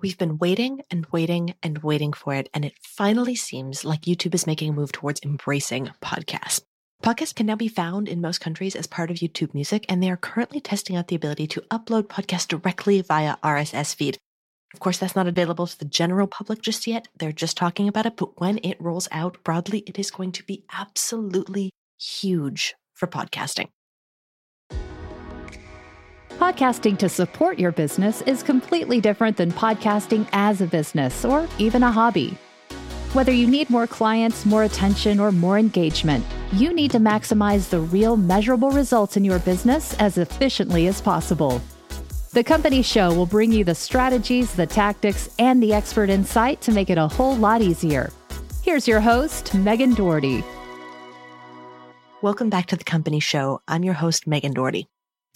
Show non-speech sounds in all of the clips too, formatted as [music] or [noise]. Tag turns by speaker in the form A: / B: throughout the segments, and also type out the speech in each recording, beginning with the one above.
A: We've been waiting and waiting and waiting for it, and it finally seems like YouTube is making a move towards embracing podcasts. Podcasts can now be found in most countries as part of YouTube Music, and they are currently testing out the ability to upload podcasts directly via RSS feed. Of course, that's not available to the general public just yet. They're just talking about it, but when it rolls out broadly, it is going to be absolutely huge for podcasting.
B: Podcasting to support your business is completely different than podcasting as a business or even a hobby. Whether you need more clients, more attention, or more engagement, you need to maximize the real measurable results in your business as efficiently as possible. The Company Show will bring you the strategies, the tactics, and the expert insight to make it a whole lot easier. Here's your host, Megan Doherty.
A: Welcome back to The Company Show. I'm your host, Megan Doherty.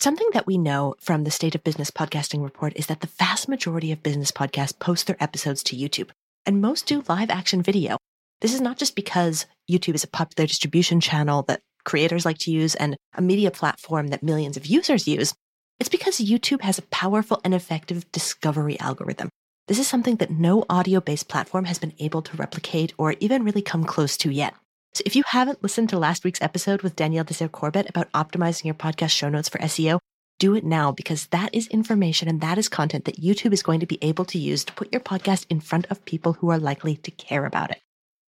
A: Something that we know from the State of Business Podcasting Report is that the vast majority of business podcasts post their episodes to YouTube, and most do live action video. This is not just because YouTube is a popular distribution channel that creators like to use and a media platform that millions of users use. It's because YouTube has a powerful and effective discovery algorithm. This is something that no audio based platform has been able to replicate or even really come close to yet. So if you haven't listened to last week's episode with Danielle Desir Corbett about optimizing your podcast show notes for SEO, do it now because that is information and that is content that YouTube is going to be able to use to put your podcast in front of people who are likely to care about it.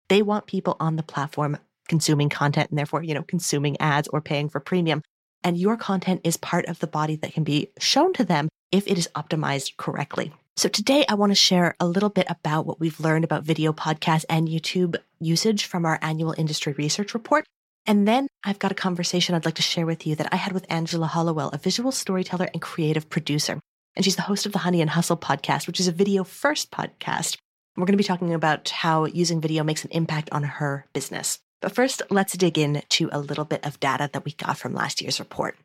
A: They want people on the platform consuming content and therefore, you know, consuming ads or paying for premium. And your content is part of the body that can be shown to them if it is optimized correctly. So today I want to share a little bit about what we've learned about video podcasts and YouTube usage from our annual industry research report. And then I've got a conversation I'd like to share with you that I had with Angela Hollowell, a visual storyteller and creative producer. And she's the host of the Honey and Hustle podcast, which is a video first podcast. We're going to be talking about how using video makes an impact on her business. But first, let's dig into a little bit of data that we got from last year's report.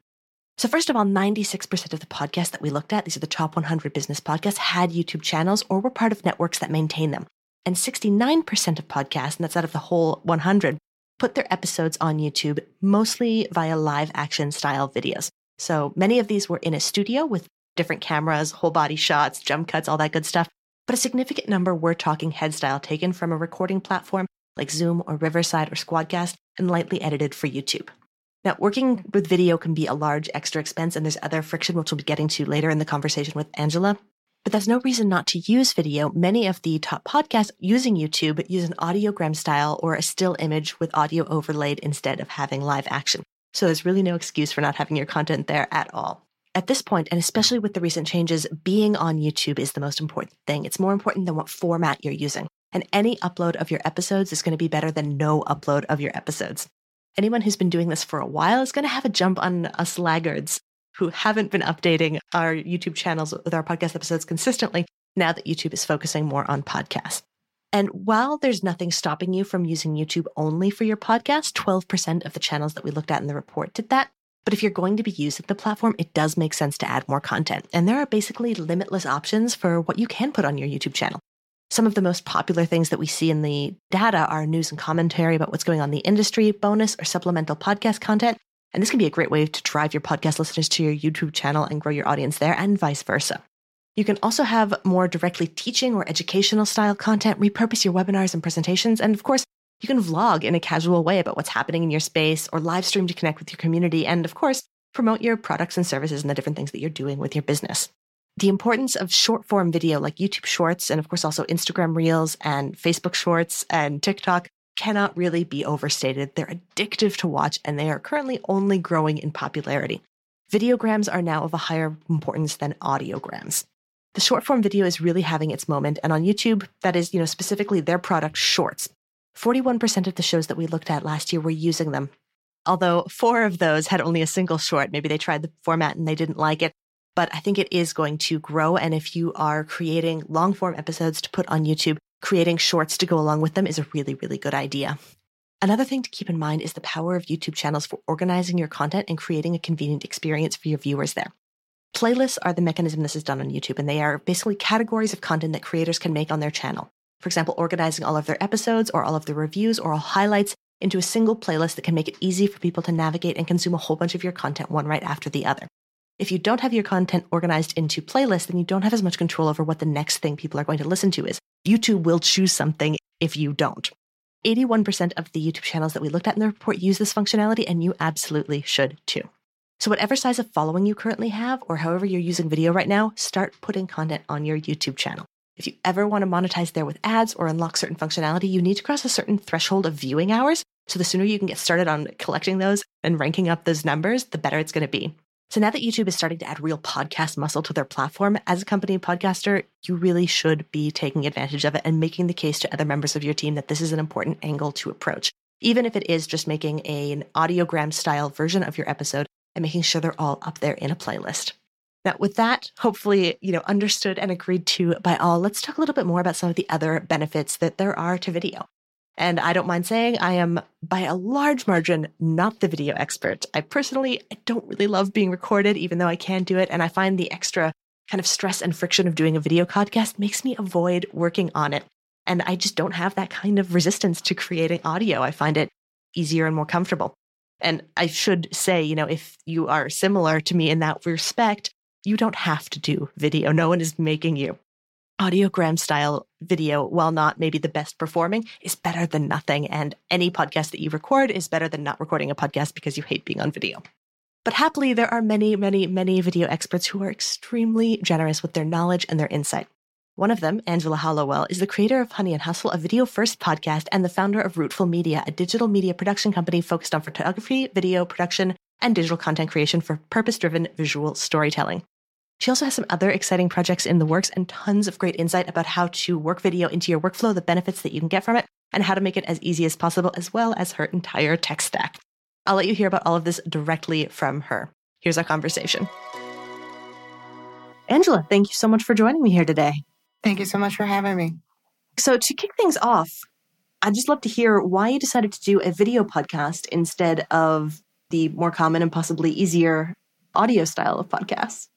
A: So, first of all, 96% of the podcasts that we looked at, these are the top 100 business podcasts, had YouTube channels or were part of networks that maintain them. And 69% of podcasts, and that's out of the whole 100, put their episodes on YouTube mostly via live action style videos. So many of these were in a studio with different cameras, whole body shots, jump cuts, all that good stuff. But a significant number were talking head style taken from a recording platform like Zoom or Riverside or Squadcast and lightly edited for YouTube. Now, working with video can be a large extra expense, and there's other friction, which we'll be getting to later in the conversation with Angela. But there's no reason not to use video. Many of the top podcasts using YouTube use an audiogram style or a still image with audio overlaid instead of having live action. So there's really no excuse for not having your content there at all. At this point, and especially with the recent changes, being on YouTube is the most important thing. It's more important than what format you're using. And any upload of your episodes is going to be better than no upload of your episodes anyone who's been doing this for a while is going to have a jump on us laggards who haven't been updating our YouTube channels with our podcast episodes consistently now that YouTube is focusing more on podcasts. And while there's nothing stopping you from using YouTube only for your podcast, 12% of the channels that we looked at in the report did that. But if you're going to be using the platform, it does make sense to add more content. And there are basically limitless options for what you can put on your YouTube channel. Some of the most popular things that we see in the data are news and commentary about what's going on in the industry, bonus or supplemental podcast content. And this can be a great way to drive your podcast listeners to your YouTube channel and grow your audience there, and vice versa. You can also have more directly teaching or educational style content, repurpose your webinars and presentations, and of course, you can vlog in a casual way about what's happening in your space or live stream to connect with your community, and of course, promote your products and services and the different things that you're doing with your business the importance of short form video like YouTube Shorts and, of course, also Instagram Reels and Facebook Shorts and TikTok cannot really be overstated. They're addictive to watch and they are currently only growing in popularity. Videograms are now of a higher importance than audiograms. The short form video is really having its moment, and on YouTube, that is, you know, specifically their product Shorts. 41% of the shows that we looked at last year were using them. Although four of those had only a single short, maybe they tried the format and they didn't like it but I think it is going to grow. And if you are creating long form episodes to put on YouTube, creating shorts to go along with them is a really, really good idea. Another thing to keep in mind is the power of YouTube channels for organizing your content and creating a convenient experience for your viewers there. Playlists are the mechanism this is done on YouTube, and they are basically categories of content that creators can make on their channel. For example, organizing all of their episodes or all of the reviews or all highlights into a single playlist that can make it easy for people to navigate and consume a whole bunch of your content one right after the other. If you don't have your content organized into playlists, then you don't have as much control over what the next thing people are going to listen to is. YouTube will choose something if you don't. 81% of the YouTube channels that we looked at in the report use this functionality, and you absolutely should too. So, whatever size of following you currently have, or however you're using video right now, start putting content on your YouTube channel. If you ever want to monetize there with ads or unlock certain functionality, you need to cross a certain threshold of viewing hours. So, the sooner you can get started on collecting those and ranking up those numbers, the better it's going to be. So now that YouTube is starting to add real podcast muscle to their platform, as a company podcaster, you really should be taking advantage of it and making the case to other members of your team that this is an important angle to approach. Even if it is just making an audiogram style version of your episode and making sure they're all up there in a playlist. Now, with that, hopefully, you know, understood and agreed to by all, let's talk a little bit more about some of the other benefits that there are to video. And I don't mind saying I am by a large margin not the video expert. I personally I don't really love being recorded, even though I can do it. And I find the extra kind of stress and friction of doing a video podcast makes me avoid working on it. And I just don't have that kind of resistance to creating audio. I find it easier and more comfortable. And I should say, you know, if you are similar to me in that respect, you don't have to do video. No one is making you audiogram style video, while not maybe the best performing, is better than nothing. And any podcast that you record is better than not recording a podcast because you hate being on video. But happily, there are many, many, many video experts who are extremely generous with their knowledge and their insight. One of them, Angela Hollowell, is the creator of Honey and Hustle, a video first podcast, and the founder of Rootful Media, a digital media production company focused on photography, video production, and digital content creation for purpose driven visual storytelling. She also has some other exciting projects in the works and tons of great insight about how to work video into your workflow, the benefits that you can get from it, and how to make it as easy as possible, as well as her entire tech stack. I'll let you hear about all of this directly from her. Here's our conversation. Angela, thank you so much for joining me here today.
C: Thank you so much for having me.
A: So, to kick things off, I'd just love to hear why you decided to do a video podcast instead of the more common and possibly easier audio style of podcasts.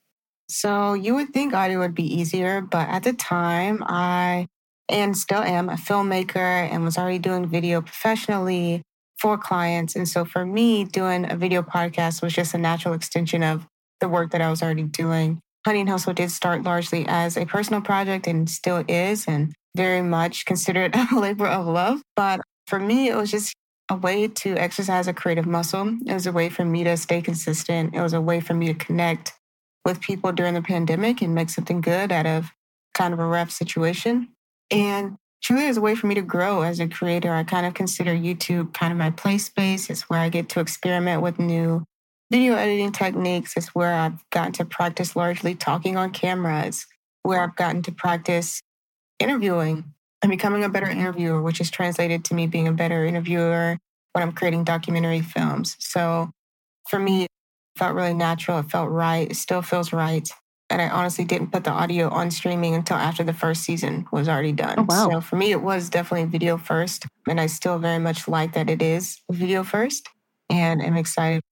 C: So you would think audio would be easier, but at the time, I and still am a filmmaker and was already doing video professionally for clients. And so for me, doing a video podcast was just a natural extension of the work that I was already doing. Honey and Hustle did start largely as a personal project and still is, and very much considered [laughs] a labor of love. But for me, it was just a way to exercise a creative muscle. It was a way for me to stay consistent. It was a way for me to connect with people during the pandemic and make something good out of kind of a rough situation. And truly is a way for me to grow as a creator. I kind of consider YouTube kind of my play space. It's where I get to experiment with new video editing techniques. It's where I've gotten to practice largely talking on cameras, where I've gotten to practice interviewing and becoming a better interviewer, which is translated to me being a better interviewer when I'm creating documentary films. So for me, felt really natural. It felt right. It still feels right. And I honestly didn't put the audio on streaming until after the first season was already done.
A: Oh, wow.
C: So for me, it was definitely video first. And I still very much like that it is video first. And I'm excited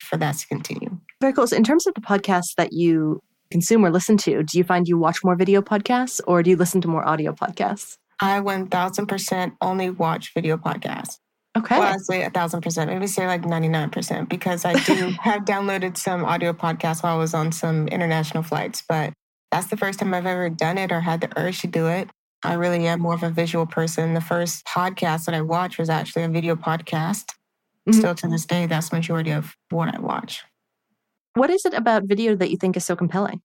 C: for that to continue.
A: Very cool. So, in terms of the podcasts that you consume or listen to, do you find you watch more video podcasts or do you listen to more audio podcasts?
C: I 1000% only watch video podcasts.
A: Okay.
C: Well, I'd say a thousand percent, maybe say like 99% because I do [laughs] have downloaded some audio podcasts while I was on some international flights, but that's the first time I've ever done it or had the urge to do it. I really am more of a visual person. The first podcast that I watched was actually a video podcast. Mm-hmm. Still to this day, that's majority of what I watch.
A: What is it about video that you think is so compelling?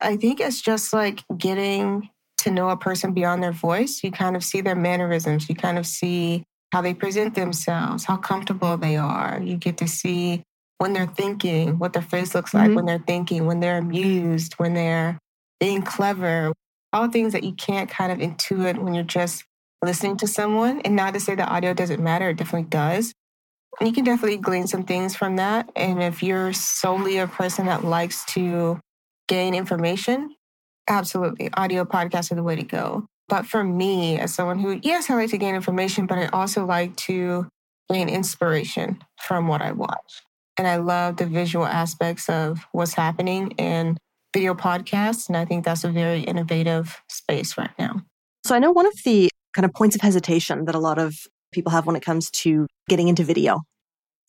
C: I think it's just like getting to know a person beyond their voice. You kind of see their mannerisms. You kind of see how they present themselves, how comfortable they are. You get to see when they're thinking, what their face looks like mm-hmm. when they're thinking, when they're amused, when they're being clever, all things that you can't kind of intuit when you're just listening to someone. And not to say that audio doesn't matter, it definitely does. And you can definitely glean some things from that. And if you're solely a person that likes to gain information, absolutely, audio podcasts are the way to go. But for me, as someone who, yes, I like to gain information, but I also like to gain inspiration from what I watch. And I love the visual aspects of what's happening in video podcasts. And I think that's a very innovative space right now.
A: So I know one of the kind of points of hesitation that a lot of people have when it comes to getting into video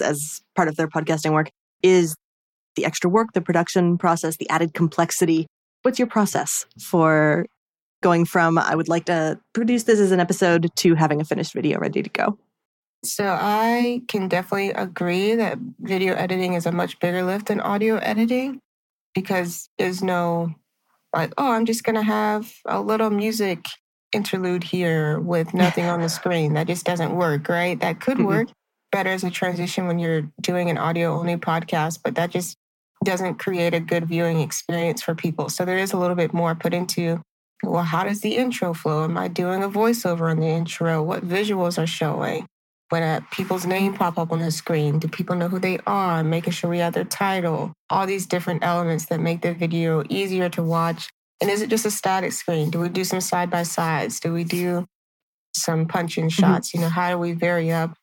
A: as part of their podcasting work is
D: the extra work, the production process, the added complexity. What's your process for going from I would like to produce this as an episode to having a finished video ready to go?
C: So I can definitely agree that video editing is a much bigger lift than audio editing because there's no like, oh, I'm just going to have a little music interlude here with nothing on the [laughs] screen. That just doesn't work, right? That could mm-hmm. work better as a transition when you're doing an audio only podcast, but that just doesn't create a good viewing experience for people. So there is a little bit more put into well, how does the intro flow? Am I doing a voiceover on the intro? What visuals are showing? When a, people's name pop up on the screen, do people know who they are? Making sure we have their title. All these different elements that make the video easier to watch. And is it just a static screen? Do we do some side by sides? Do we do some punching mm-hmm. shots? Mm-hmm. You know, how do we vary up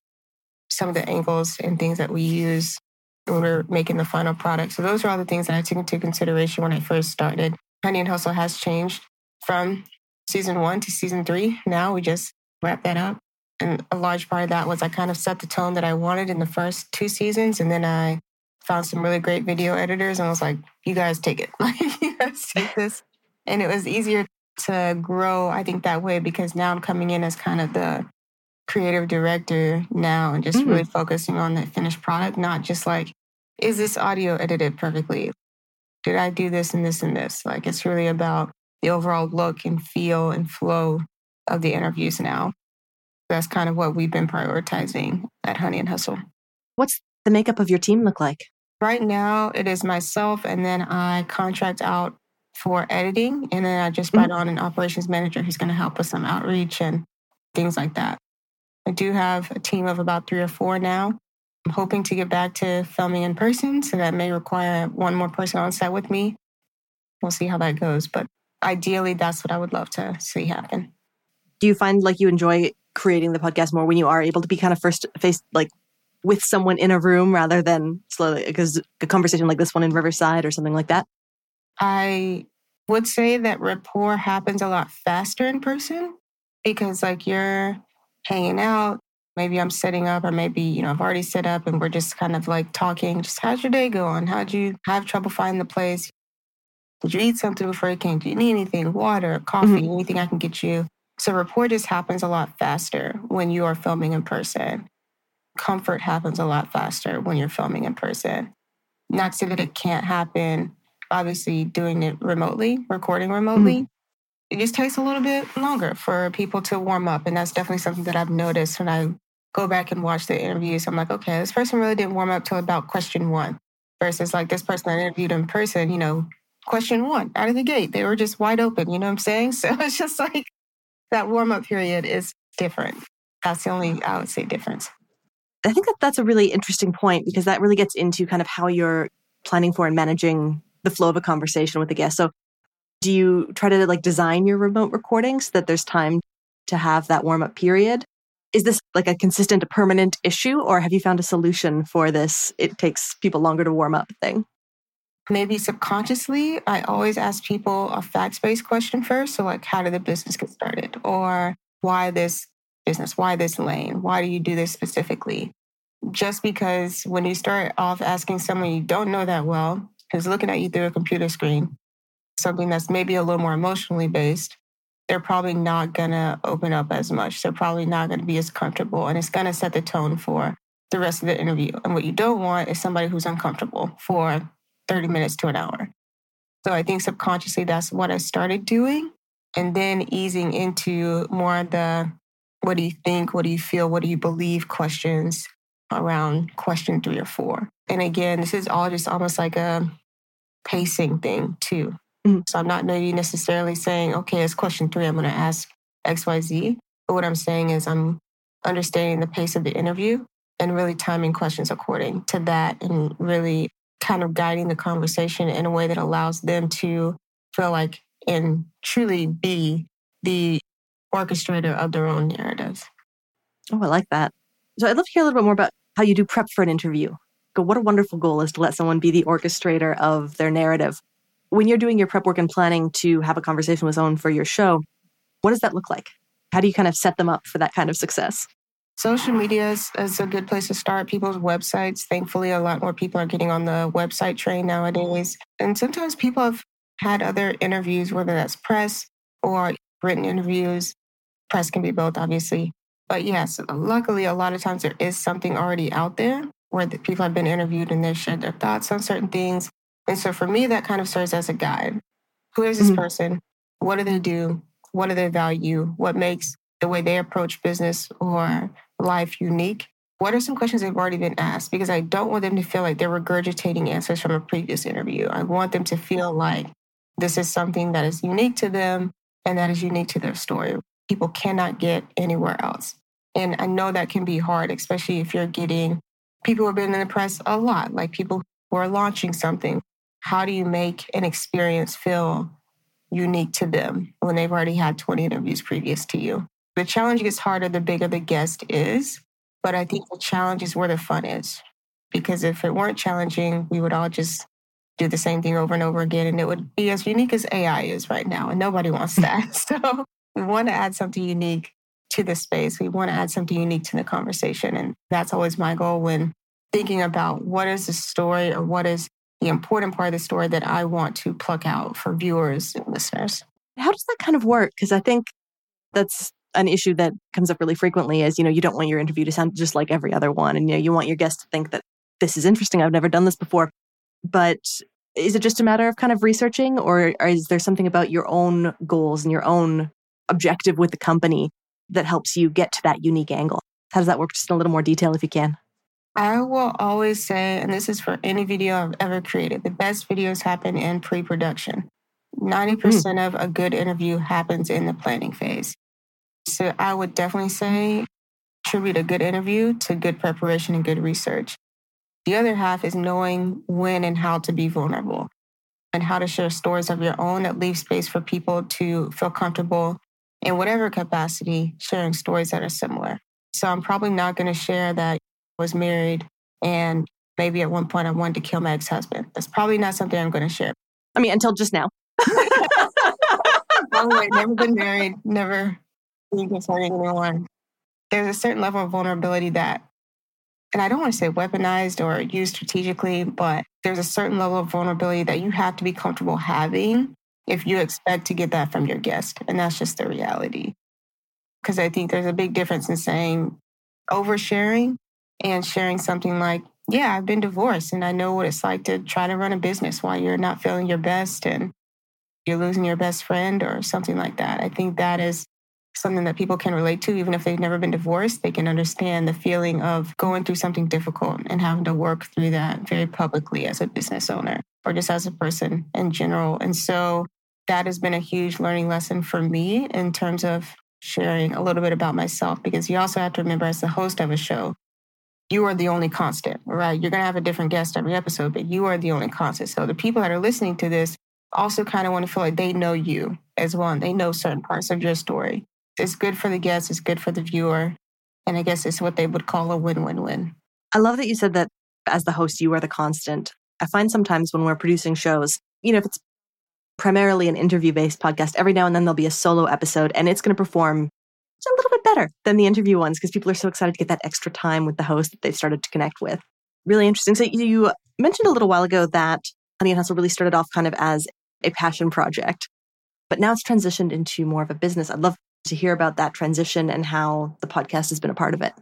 C: some of the angles and things that we use when we're making the final product? So those are all the things that I took into consideration when I first started. Honey and Hustle has changed from season one to season three. Now we just wrap that up. And a large part of that was I kind of set the tone that I wanted in the first two seasons. And then I found some really great video editors and was like, you guys take it. [laughs] Like, you guys take this. And it was easier to grow, I think, that way because now I'm coming in as kind of the creative director now and just mm-hmm. really focusing on the finished product, not just like, is this audio edited perfectly? Did I do this and this and this? Like, it's really about the overall look and feel and flow of the interviews now. That's kind of what we've been prioritizing at Honey and Hustle.
D: What's the makeup of your team look like?
C: Right now, it is myself, and then I contract out for editing, and then I just brought mm-hmm. on an operations manager who's going to help with some outreach and things like that. I do have a team of about three or four now. I'm hoping to get back to filming in person, so that may require one more person on set with me. We'll see how that goes, but ideally, that's what I would love to see happen.
D: Do you find like you enjoy creating the podcast more when you are able to be kind of first face like with someone in a room rather than slowly because a conversation like this one in Riverside or something like that?
C: I would say that rapport happens a lot faster in person because like you're hanging out. Maybe I'm setting up, or maybe, you know, I've already set up and we're just kind of like talking. Just how's your day going? How'd you have trouble finding the place? Did you eat something before you came? Do you need anything? Water, coffee, mm-hmm. anything I can get you? So rapport just happens a lot faster when you are filming in person. Comfort happens a lot faster when you're filming in person. Not to say that it can't happen. Obviously, doing it remotely, recording remotely, mm-hmm. it just takes a little bit longer for people to warm up. And that's definitely something that I've noticed when I go back and watch the interviews. I'm like, okay, this person really didn't warm up till about question one versus like this person I interviewed in person, you know, question one out of the gate. They were just wide open, you know what I'm saying? [laughs] So it's just like that warm up period is different. That's the only, I would say, difference.
D: I think that that's a really interesting point because that really gets into kind of how you're planning for and managing the flow of a conversation with the guest. So, do you try to like design your remote recordings so that there's time to have that warm up period? Is this like a consistent, a permanent issue, or have you found a solution for this? It takes people longer to warm up thing
C: maybe subconsciously, I always ask people a facts based question first. So, like, how did the business get started? Or why this business? Why this lane? Why do you do this specifically? Just because when you start off asking someone you don't know that well, who's looking at you through a computer screen, something that's maybe a little more emotionally based, they're probably not going to open up as much. They're probably not going to be as comfortable. And it's going to set the tone for the rest of the interview. And what you don't want is somebody who's uncomfortable for 30 minutes to an hour. So I think subconsciously that's what I started doing. And then easing into more the what do you think, what do you feel, what do you believe questions around question three or four. And again, this is all just almost like a pacing thing too. Mm-hmm. So I'm not maybe necessarily saying, okay, it's question three, I'm going to ask XYZ. But what I'm saying is I'm understanding the pace of the interview and really timing questions according to that and really kind of guiding the conversation in a way that allows them to feel like and truly be the orchestrator of their own narratives.
D: Oh, I like that. So I'd love to hear a little bit more about how you do prep for an interview. What a wonderful goal is to let someone be the orchestrator of their narrative. When you're doing your prep work and planning to have a conversation with someone for your show, what does that look like? How do you kind of set them up for that kind of success?
C: Social media is, is, a good place to start. People's websites. Thankfully, a lot more people are getting on the website train nowadays. And sometimes people have had other interviews, whether that's press or written interviews. Press can be both, obviously. But yes, luckily, a lot of times there is something already out there where the people have been interviewed and they've shared their thoughts on certain things. And so for me, that kind of serves as a guide. Who is this mm-hmm. person? What do they do? What do they value? What makes the way they approach business or life unique? What are some questions they've already been asked? Because I don't want them to feel like they're regurgitating answers from a previous interview. I want them to feel like this is something that is unique to them and that is unique to their story. People cannot get anywhere else. And I know that can be hard, especially if you're getting people who have been in the press a lot, like people who are launching something. How do you make an experience feel unique to them when they've already had 20 interviews previous to you? The challenge gets harder the bigger the guest is, but I think the challenge is where the fun is. Because if it weren't challenging, we would all just do the same thing over and over again. And it would be as unique as AI is right now. And nobody wants that. [laughs] so we want to add something unique to the space. We want to add something unique to the conversation. And that's always my goal when thinking about what is the story or what is the important part of the story that I want to pluck out for viewers and listeners.
D: How does that kind of work? Because I think that's an issue that comes up really frequently is, you know, you don't want your interview to sound just like every other one. And, you know, you want your guest to think that this is interesting. I've never done this before. But is it just a matter of kind of researching or, or is there something about your own goals and your own objective with the company that helps you get to that unique angle? How does that work? Just in a little more detail if you can.
C: I will always say, and this is for any video I've ever created, the best videos happen in pre production. 90% mm. of a good interview happens in the planning phase. So I would definitely say attribute a good interview to good preparation and good research. The other half is knowing when and how to be vulnerable and how to share stories of your own that leave space for people to feel comfortable in whatever capacity sharing stories that are similar. So I'm probably not going to share that I was married and maybe at one point I wanted to kill my ex-husband. That's probably not something I'm going to share.
D: I mean, until just now. [laughs]
C: no way, never been married, never been concerning anyone. There's a certain level of vulnerability that and I don't want to say weaponized or used strategically, but there's a certain level of vulnerability that you have to be comfortable having if you expect to get that from your guest. And that's just the reality. Because I think there's a big difference in saying oversharing and sharing something like, yeah, I've been divorced and I know what it's like to try to run a business while you're not feeling your best and you're losing your best friend or something like that. I think that is something that people can relate to, even if they've never been divorced. They can understand the feeling of going through something difficult and having to work through that very publicly as a business owner or just as a person in general. And so that has been a huge learning lesson for me in terms of sharing a little bit about myself, because you also have to remember as the host of a show, you are the only constant, right? You're going to have a different guest every episode, but you are the only constant. So the people that are listening to this also kind of want to feel like they know you as one. They know certain parts of your story it's good for the guest, it's good for the viewer. And I guess it's what they would call a win win win.
D: I love that you said that as the host, you are the constant. I find sometimes when we're producing shows, you know, if it's primarily an interview based podcast, every now and then there'll be a solo episode and it's going to perform a little bit better than the interview ones because people are so excited to get that extra time with the host that they've started to connect with. Really interesting. So you mentioned a little while ago that Honey and Hustle really started off kind of as a passion project, but now it's transitioned into more of a business. I'd love to hear about that transition and how the podcast has been a part of it.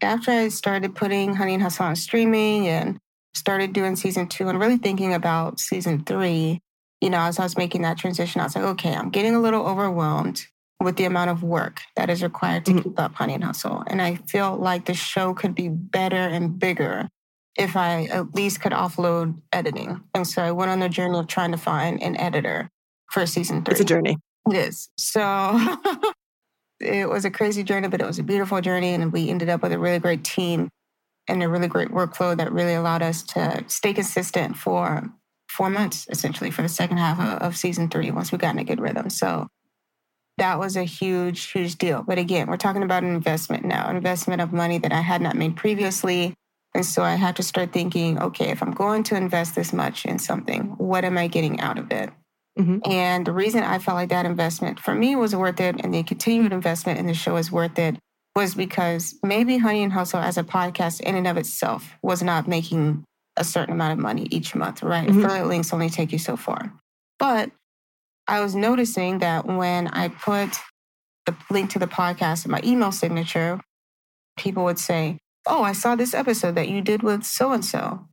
C: After I started putting Honey and Hustle on streaming and started doing season two and really thinking about season three, you know, as I was making that transition, I was like, okay, I'm getting a little overwhelmed with the amount of work that is required to mm-hmm. keep up Honey and Hustle. And I feel like the show could be better and bigger if I at least could offload editing. And so I went on the journey of trying to find an editor for season three.
D: It's a journey.
C: It is. So [laughs] it was a crazy journey, but it was a beautiful journey. And we ended up with a really great team and a really great workflow that really allowed us to stay consistent for four months, essentially, for the second half of, of season three, once we got in a good rhythm. So that was a huge, huge deal. But again, we're talking about an investment now, an investment of money that I had not made previously. And so I had to start thinking, okay, if I'm going to invest this much in something, what am I getting out of it? Mm-hmm. And the reason I felt like that investment for me was worth it and the continued investment in the show is worth it was because maybe Honey and Hustle as a podcast in and of itself was not making a certain amount of money each month, right? Mm-hmm. Affiliate links only take you so far. But I was noticing that when I put the link to the podcast in my email signature, people would say, Oh, I saw this episode that you did with so and so.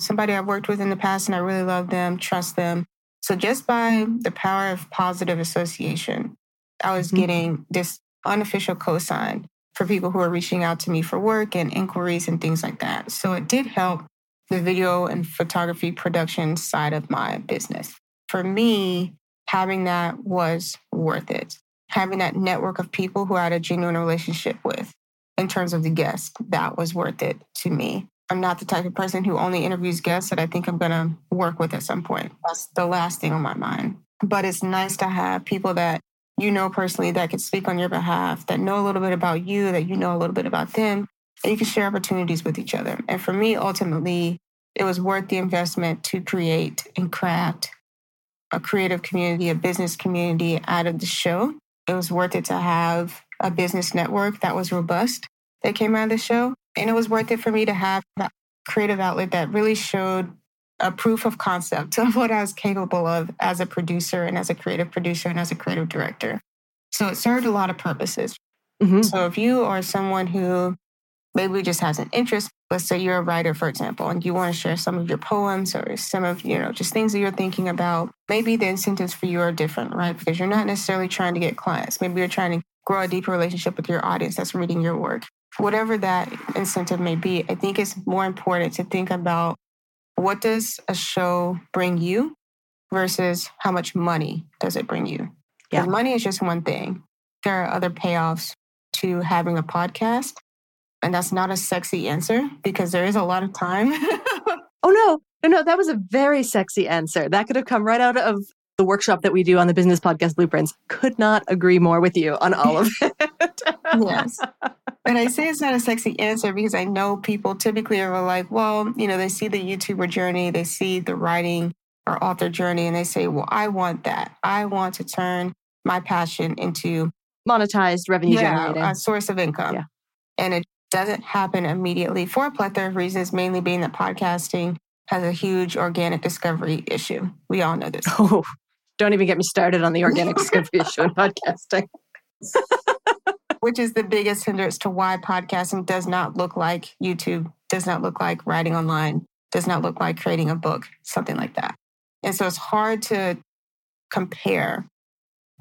C: Somebody I've worked with in the past and I really love them, trust them. So just by the power of positive association, I was mm-hmm. getting this unofficial cosign for people who are reaching out to me for work and inquiries and things like that. So it did help the video and photography production side of my business. For me, having that was worth it. Having that network of people who I had a genuine relationship with in terms of the guests, that was worth it to me. I'm not the type of person who only interviews guests that I think I'm going to work with at some point. That's the last thing on my mind. But it's nice to have people that you know personally that could speak on your behalf, that know a little bit about you, that you know a little bit about them, and you can share opportunities with each other. And for me, ultimately, it was worth the investment to create and craft a creative community, a business community out of the show. It was worth it to have a business network that was robust that came out of the show. And it was worth it for me to have that creative outlet that really showed a proof of concept [laughs] of what I was capable of as a producer and as a creative producer and as a creative director. So it served a lot of purposes. Mm-hmm. So if you are someone who maybe just has an interest, let's say you're a writer, for example, and you want to share some of your poems or some of, you know, just things that you're thinking about, maybe the incentives for you are different, right? Because you're not necessarily trying to get clients. Maybe you're trying to grow a deeper relationship with your audience that's reading your work. Whatever that incentive may be, I think it's more important to think about what does a show bring you versus how much money does it bring you? Yeah. Money is just one thing. There are other payoffs to having a podcast. And that's not a sexy answer because there is a lot of time. [laughs]
D: oh, no. No, no, that was a very sexy answer. That could have come right out of the workshop that we do on the business podcast blueprints. Could not agree more with you on all of it.
C: yes. And I say it's not a sexy answer because I know people typically are like, well, you know, they see the YouTuber journey, they see the writing or author journey, and they say, well, I want that. I want to turn my passion into
D: monetized revenue
C: yeah,
D: generating
C: a source of income. Yeah. And it doesn't happen immediately for a plethora of reasons, mainly being that podcasting has a huge organic discovery issue. We all know this. [laughs]
D: Oh, don't even get me started on the organic [laughs] discovery issue in podcasting. [laughs]
C: which is the biggest hindrance to why podcasting does not look like YouTube, does not look like writing online, does not look like creating a book, something like that. And so it's hard to compare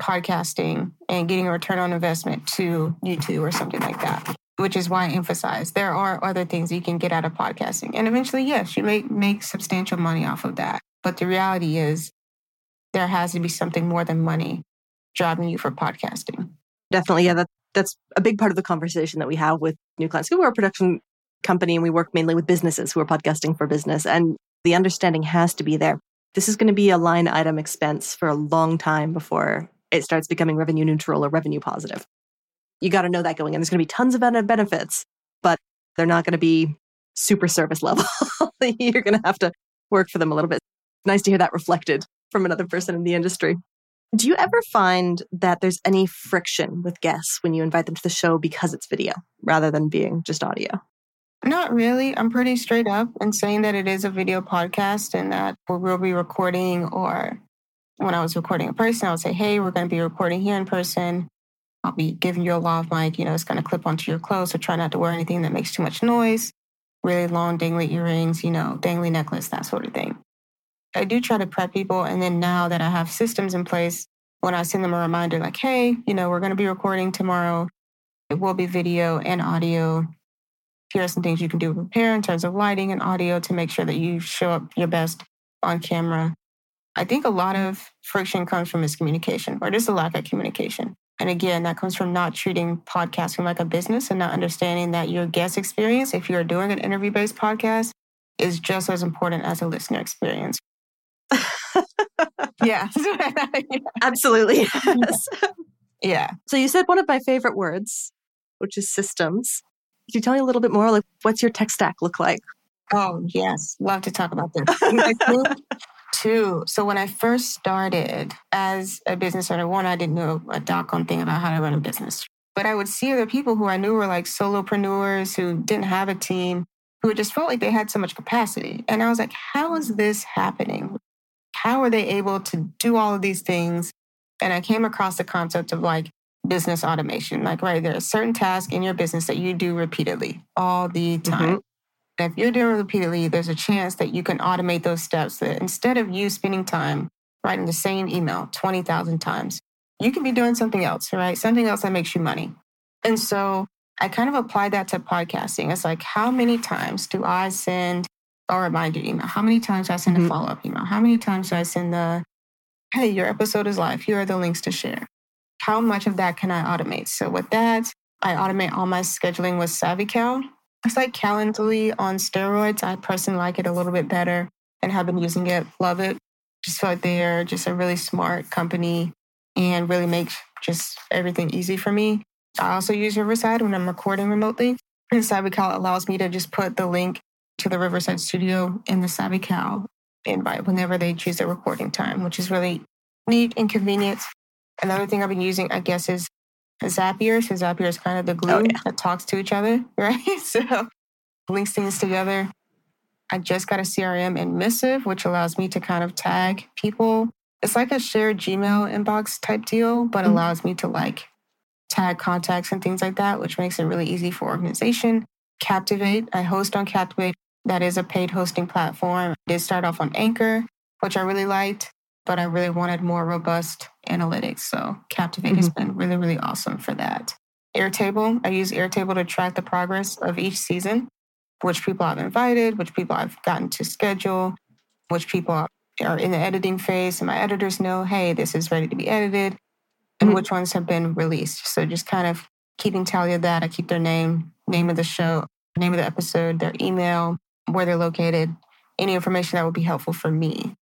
C: podcasting and getting a return on investment to YouTube or something like that, which is why I emphasize there are other things you can get out of podcasting. And eventually, yes, you may make substantial money off of that. But the reality is, there has to be something more than money driving you for podcasting.
D: Definitely. Yeah, that, that's a big part of the conversation that we have with new clients. We're a production company and we work mainly with businesses who are podcasting for business. And the understanding has to be there. This is going to be a line item expense for a long time before it starts becoming revenue neutral or revenue positive. You got to know that going in. There's going to be tons of benefits, but they're not going to be super service level. [laughs] You're going to have to work for them a little bit. Nice to hear that reflected from another person in the industry. Do you ever find that there's any friction with guests when you invite them to the show because it's video rather than being just audio?
C: Not really. I'm pretty straight up in saying that it is a video podcast and that we will be recording, or when I was recording in person, I would say, hey, we're going to be recording here in person. I'll be giving you a lav mic, you know, it's going to clip onto your clothes. So try not to wear anything that makes too much noise, really long dangly earrings, you know, dangly necklace, that sort of thing. I do try to prep people. And then now that I have systems in place, when I send them a reminder, like, hey, you know, we're going to be recording tomorrow, it will be video and audio. Here are some things you can do to prepare in terms of lighting and audio to make sure that you show up your best on camera. I think a lot of friction comes from miscommunication or just a lack of communication. And again, that comes from not treating podcasting like a business and not understanding that your guest experience, if you're doing an interview based podcast, is just as important as a listener experience. [laughs] yeah.
D: Absolutely. Yes.
C: Yeah.
D: So you said one of my favorite words, which is systems. Could you tell me a little bit more? Like, what's your tech stack look like?
C: Oh, yes. Love to talk about this. [laughs] too. So when I first started as a business owner, one, I didn't know a doggone thing about how to run a business. But I would see other people who I knew were like solopreneurs who didn't have a team, who just felt like they had so much capacity. And I was like, how is this happening? How are they able to do all of these things? And I came across the concept of like business automation. Like, right, there are certain tasks in your business that you do repeatedly all the time. Mm-hmm. If you're doing it repeatedly, there's a chance that you can automate those steps that instead of you spending time writing the same email 20,000 times, you can be doing something else, right? Something else that makes you money. And so I kind of applied that to podcasting. It's like, how many times do I send a reminder email? How many times do I send mm-hmm. a follow up email? How many times do I send the, hey, your episode is live. Here are the links to share. How much of that can I automate? So with that, I automate all my scheduling with SavvyCal. It's like Calendly on steroids. I personally like it a little bit better and have been using it. Love it. Just feel like they are just a really smart company and really makes just everything easy for me. I also use Riverside when I'm recording remotely. And SavvyCal allows me to just put the link to the Riverside studio in the SavvyCal invite whenever they choose their recording time, which is really neat and convenient. Another thing I've been using, I guess, is Zapier. So Zapier is kind of the glue oh, yeah. that talks to each other, [laughs] right? So links things together. I just got a CRM in Missive, which allows me to kind of tag people. It's like a shared Gmail inbox type deal, but mm-hmm. allows me to like tag contacts and things like that, which makes it really easy for organization. Captivate, I host on Captivate. That is a paid hosting platform. I did start off on Anchor, which I really liked, but I really wanted more robust analytics. So Captivate mm-hmm. has been really, really awesome for that. Airtable, I use Airtable to track the progress of each season, which people I've invited, which people I've gotten to schedule, which people are in the editing phase. And my editors know, hey, this is ready to be edited and mm-hmm. which ones have been released. So just kind of keeping tally of that. I keep their name, name of the show, name of the episode, their email, where they're located, any information that would be helpful for me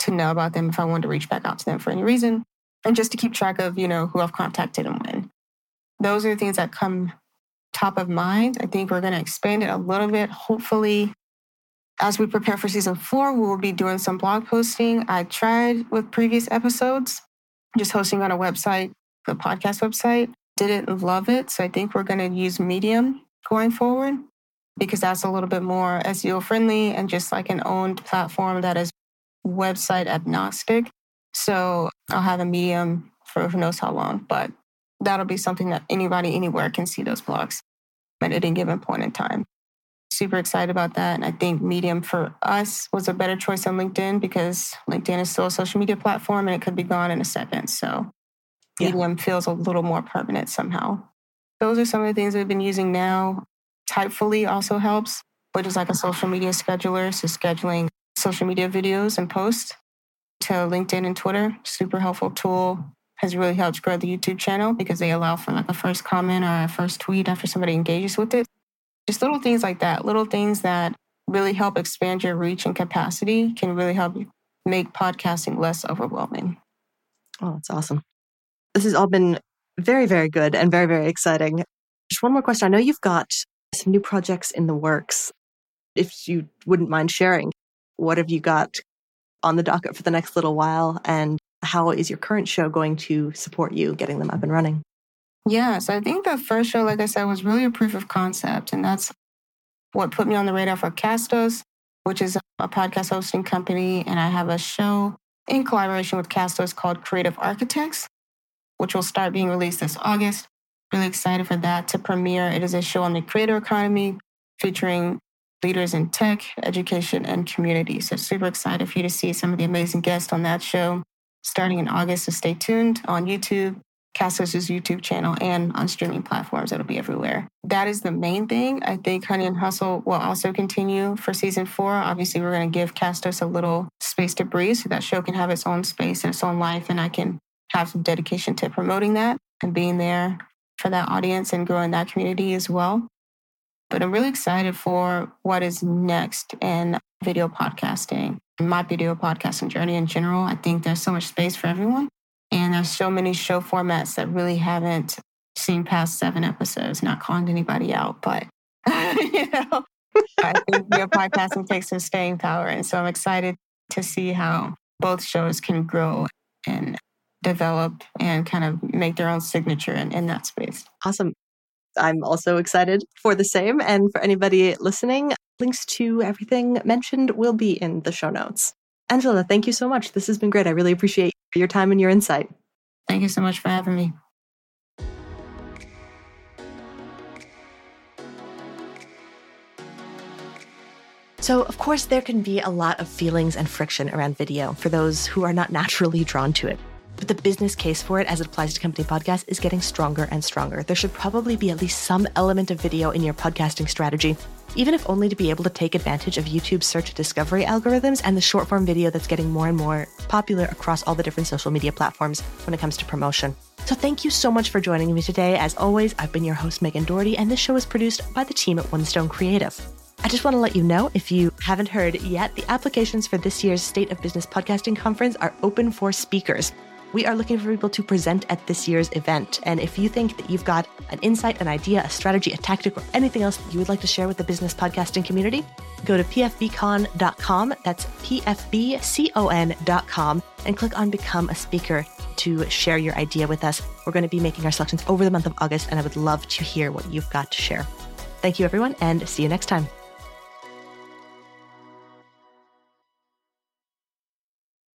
C: to know about them if I wanted to reach back out to them for any reason. And just to keep track of, you know, who I've contacted and when. Those are the things that come top of mind. I think we're going to expand it a little bit. Hopefully, as we prepare for season four, we will be doing some blog posting. I tried with previous episodes, just hosting on a website, the podcast website. Didn't love it. So I think we're going to use Medium going forward because that's a little bit more SEO friendly and just like an owned platform that is website agnostic. So I'll have a Medium for who knows how long, but that'll be something that anybody anywhere can see those blogs at any given point in time. Super excited about that. And I think Medium for us was a better choice than LinkedIn because LinkedIn is still a social media platform and it could be gone in a second. So yeah. Medium feels a little more permanent somehow. Those are some of the things we've been using now. Typefully also helps, which is like a social media scheduler. So scheduling social media videos and posts to LinkedIn and Twitter. Super helpful tool. Has really helped grow the YouTube channel because they allow for like a first comment or a first tweet after somebody engages with it. Just little things like that, little things that really help expand your reach and capacity can really help make podcasting less overwhelming.
A: Oh, that's awesome. This has all been very, very good and very, very exciting. Just one more question. I know you've got some new projects in the works. If you wouldn't mind sharing, what have you got on the docket for the next little while? And how is your current show going to support you getting them up and running?
C: Yes, I think the first show, like I said, was really a proof of concept. And that's what put me on the radar for Castos, which is a podcast hosting company. And I have a show in collaboration with Castos called Creative Architects, which will start being released this August. Really excited for that to premiere. It is a show on the creator economy featuring leaders in tech, education, and community. So super excited for you to see some of the amazing guests on that show starting in August. So stay tuned on YouTube, Castos' YouTube channel, and on streaming platforms. It'll be everywhere. That is the main thing. I think Honey and Hustle will also continue for season four. Obviously, we're going to give Castos a little space to breathe so that show can have its own space and its own life. And I can have some dedication to promoting that and being there for that audience and growing that community as well. But I'm really excited for what is next in video podcasting, my video podcasting journey in general. I think there's so much space for everyone. And there's so many show formats that really haven't seen past seven episodes, not calling anybody out, but [laughs] you know, I think video podcasting takes some staying power. And so I'm excited to see how both shows can grow and develop and kind of make their own signature in, in that space.
A: Awesome. I'm also excited for the same. And for anybody listening, links to everything mentioned will be in the show notes. Angela, thank you so much. This has been great. I really appreciate your time and your insight.
C: Thank you so much for having me.
A: So, of course, there can be a lot of feelings and friction around video for those who are not [laughs] naturally drawn to it. But the business case for it as it applies to company podcasts is getting stronger and stronger. There should probably be at least some element of video in your podcasting strategy, even if only to be able to take advantage of YouTube's search discovery algorithms and the short form video that's getting more and more popular across all the different social media platforms when it comes to promotion. So thank you so much for joining me today. As always, I've been your host, Megan Dougherty, and this show is produced by the team at One Stone Creative. I just want to let you know, if you haven't heard yet, the applications for this year's State of Business Podcasting Conference are open for speakers. We are looking for people to present at this year's event. And if you think that you've got an insight, an idea, a strategy, a tactic, or anything else that you would like to share with the business podcasting community, go to pfbcon.com. That's pfbcon.com and click on Become a Speaker to share your idea with us. We're going to be making our selections over the month of August, and I would love to hear what you've got to share. Thank you, everyone, and see you next time.